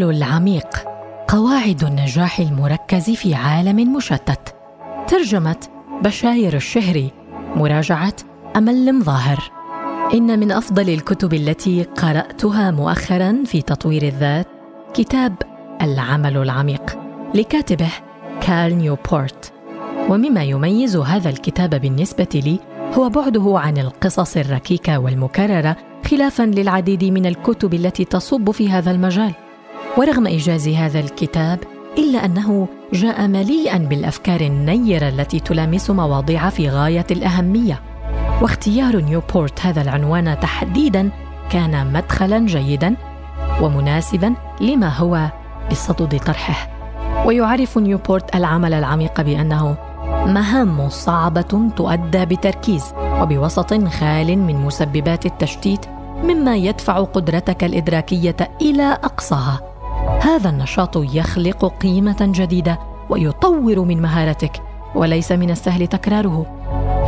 العمل العميق قواعد النجاح المركز في عالم مشتت. ترجمة بشاير الشهري مراجعة أمل مظاهر. إن من أفضل الكتب التي قرأتها مؤخرا في تطوير الذات كتاب العمل العميق لكاتبه كال نيوبورت. ومما يميز هذا الكتاب بالنسبة لي هو بعده عن القصص الركيكة والمكررة خلافا للعديد من الكتب التي تصب في هذا المجال. ورغم إيجاز هذا الكتاب إلا أنه جاء مليئا بالأفكار النيرة التي تلامس مواضيع في غاية الأهمية. واختيار نيوبورت هذا العنوان تحديدا كان مدخلا جيدا ومناسبا لما هو بصدد طرحه. ويعرف نيوبورت العمل العميق بأنه مهام صعبة تؤدى بتركيز وبوسط خال من مسببات التشتيت مما يدفع قدرتك الإدراكية إلى أقصاها. هذا النشاط يخلق قيمة جديدة ويطور من مهارتك وليس من السهل تكراره.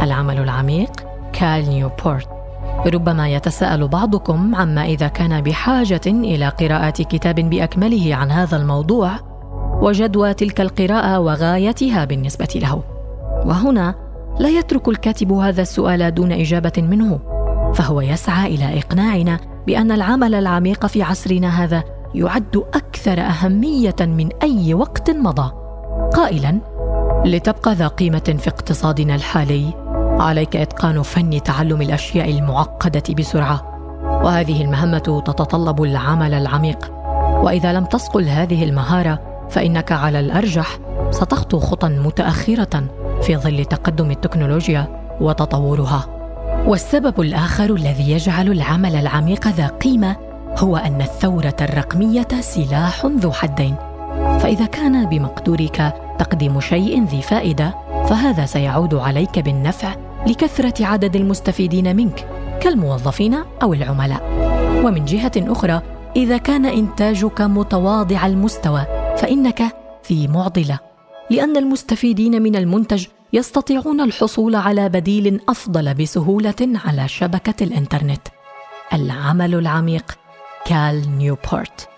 العمل العميق كال نيوبورت. ربما يتساءل بعضكم عما إذا كان بحاجة إلى قراءة كتاب بأكمله عن هذا الموضوع وجدوى تلك القراءة وغايتها بالنسبة له. وهنا لا يترك الكاتب هذا السؤال دون إجابة منه فهو يسعى إلى إقناعنا بأن العمل العميق في عصرنا هذا يعد أكثر أهمية من أي وقت مضى. قائلا لتبقى ذا قيمة في اقتصادنا الحالي. عليك إتقان فن تعلم الأشياء المعقدة بسرعة. وهذه المهمة تتطلب العمل العميق. وإذا لم تصقل هذه المهارة فإنك على الأرجح ستخطو خطا متأخرة في ظل تقدم التكنولوجيا وتطورها. والسبب الآخر الذي يجعل العمل العميق ذا قيمة هو أن الثورة الرقمية سلاح ذو حدين. فإذا كان بمقدورك تقديم شيء ذي فائدة فهذا سيعود عليك بالنفع لكثرة عدد المستفيدين منك كالموظفين أو العملاء. ومن جهة أخرى إذا كان إنتاجك متواضع المستوى فإنك في معضلة. لأن المستفيدين من المنتج يستطيعون الحصول على بديل أفضل بسهولة على شبكة الإنترنت. العمل العميق كال نيوبورت.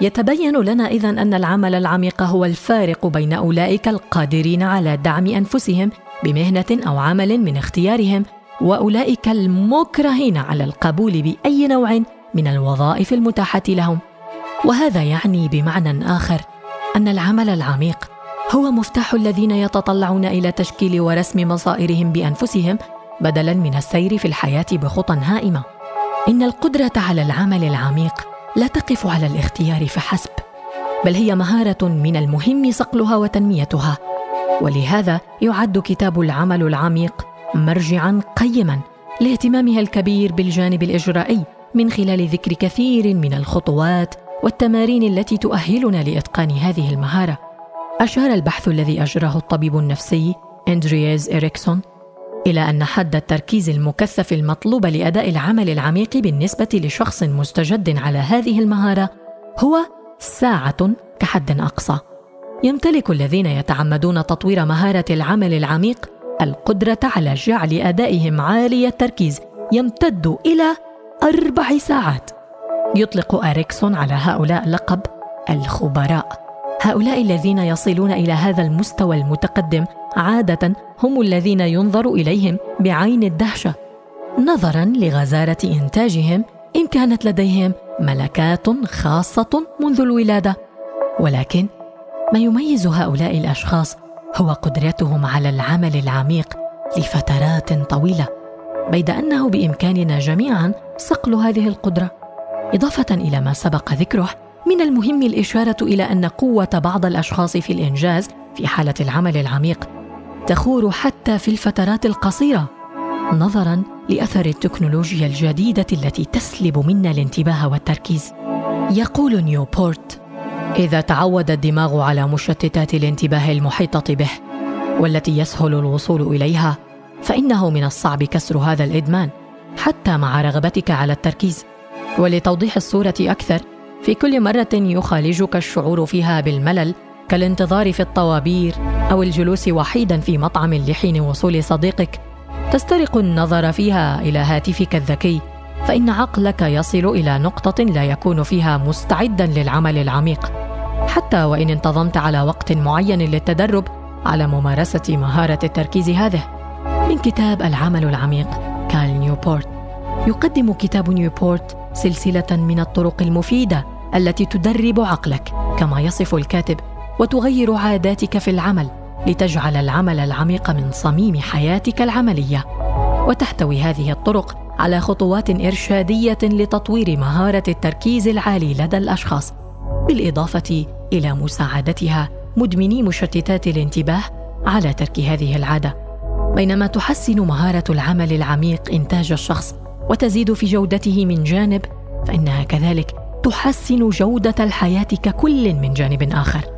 يتبين لنا اذا أن العمل العميق هو الفارق بين أولئك القادرين على دعم أنفسهم بمهنة أو عمل من اختيارهم وأولئك المكرهين على القبول بأي نوع من الوظائف المتاحة لهم. وهذا يعني بمعنى آخر أن العمل العميق هو مفتاح الذين يتطلعون إلى تشكيل ورسم مصائرهم بأنفسهم بدلا من السير في الحياة بخطى هائمة. إن القدرة على العمل العميق لا تقف على الاختيار فحسب بل هي مهارة من المهم صقلها وتنميتها. ولهذا يعد كتاب العمل العميق مرجعا قيما لاهتمامها الكبير بالجانب الإجرائي من خلال ذكر كثير من الخطوات والتمارين التي تؤهلنا لإتقان هذه المهارة. أشار البحث الذي أجراه الطبيب النفسي أندرياز إريكسون إلى أن حد التركيز المكثف المطلوب لأداء العمل العميق بالنسبة لشخص مستجد على هذه المهارة هو ساعة كحد أقصى. يمتلك الذين يتعمدون تطوير مهارة العمل العميق القدرة على جعل أدائهم عالي التركيز يمتد إلى أربع ساعات. يطلق أريكسون على هؤلاء لقب الخبراء. هؤلاء الذين يصلون إلى هذا المستوى المتقدم عادة هم الذين ينظر إليهم بعين الدهشة نظرا لغزارة إنتاجهم إن كانت لديهم ملكات خاصة منذ الولادة. ولكن ما يميز هؤلاء الأشخاص هو قدرتهم على العمل العميق لفترات طويلة بيد أنه بإمكاننا جميعا صقل هذه القدرة. إضافة إلى ما سبق ذكره من المهم الإشارة إلى أن قوة بعض الأشخاص في الإنجاز في حالة العمل العميق تخور حتى في الفترات القصيرة نظرا لأثر التكنولوجيا الجديدة التي تسلب منا الانتباه والتركيز. يقول نيوبورت إذا تعود الدماغ على مشتتات الانتباه المحيطة به والتي يسهل الوصول إليها فإنه من الصعب كسر هذا الإدمان حتى مع رغبتك على التركيز. ولتوضيح الصورة أكثر في كل مرة يخالجك الشعور فيها بالملل كالانتظار في الطوابير أو الجلوس وحيدا في مطعم لحين وصول صديقك تسترق النظر فيها إلى هاتفك الذكي فإن عقلك يصل إلى نقطة لا يكون فيها مستعدا للعمل العميق. حتى وإن انتظمت على وقت معين للتدرب على ممارسة مهارة التركيز هذه. من كتاب العمل العميق كال نيوبورت يقدم كتاب نيوبورت سلسلة من الطرق المفيدة التي تدرب عقلك كما يصف الكاتب وتغير عاداتك في العمل لتجعل العمل العميق من صميم حياتك العملية. وتحتوي هذه الطرق على خطوات إرشادية لتطوير مهارة التركيز العالي لدى الأشخاص بالإضافة إلى مساعدتها مدمني مشتتات الانتباه على ترك هذه العادة. بينما تحسن مهارة العمل العميق إنتاج الشخص وتزيد في جودته من جانب فإنها كذلك تحسن جودة الحياة ككل من جانب آخر.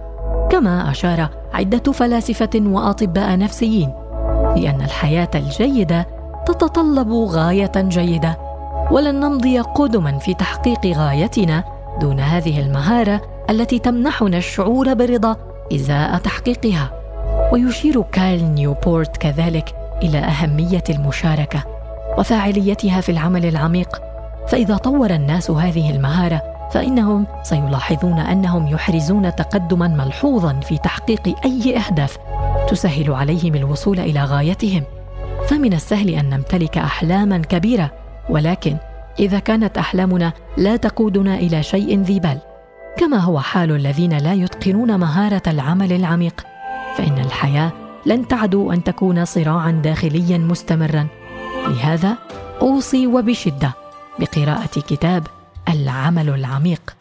كما أشار عدة فلاسفة وأطباء نفسيين لأن الحياة الجيدة تتطلب غاية جيدة ولن نمضي قدما في تحقيق غايتنا دون هذه المهارة التي تمنحنا الشعور بالرضا إزاء تحقيقها. ويشير كارل نيوبورت كذلك إلى أهمية المشاركة وفاعليتها في العمل العميق. فإذا طور الناس هذه المهارة فإنهم سيلاحظون أنهم يحرزون تقدما ملحوظا في تحقيق أي أهداف تسهل عليهم الوصول إلى غايتهم. فمن السهل أن نمتلك أحلاما كبيرة ولكن إذا كانت أحلامنا لا تقودنا إلى شيء ذي بال. كما هو حال الذين لا يتقنون مهارة العمل العميق فإن الحياة لن تعدو أن تكون صراعا داخليا مستمرا. لهذا أوصي وبشدة بقراءة كتاب العمل العميق.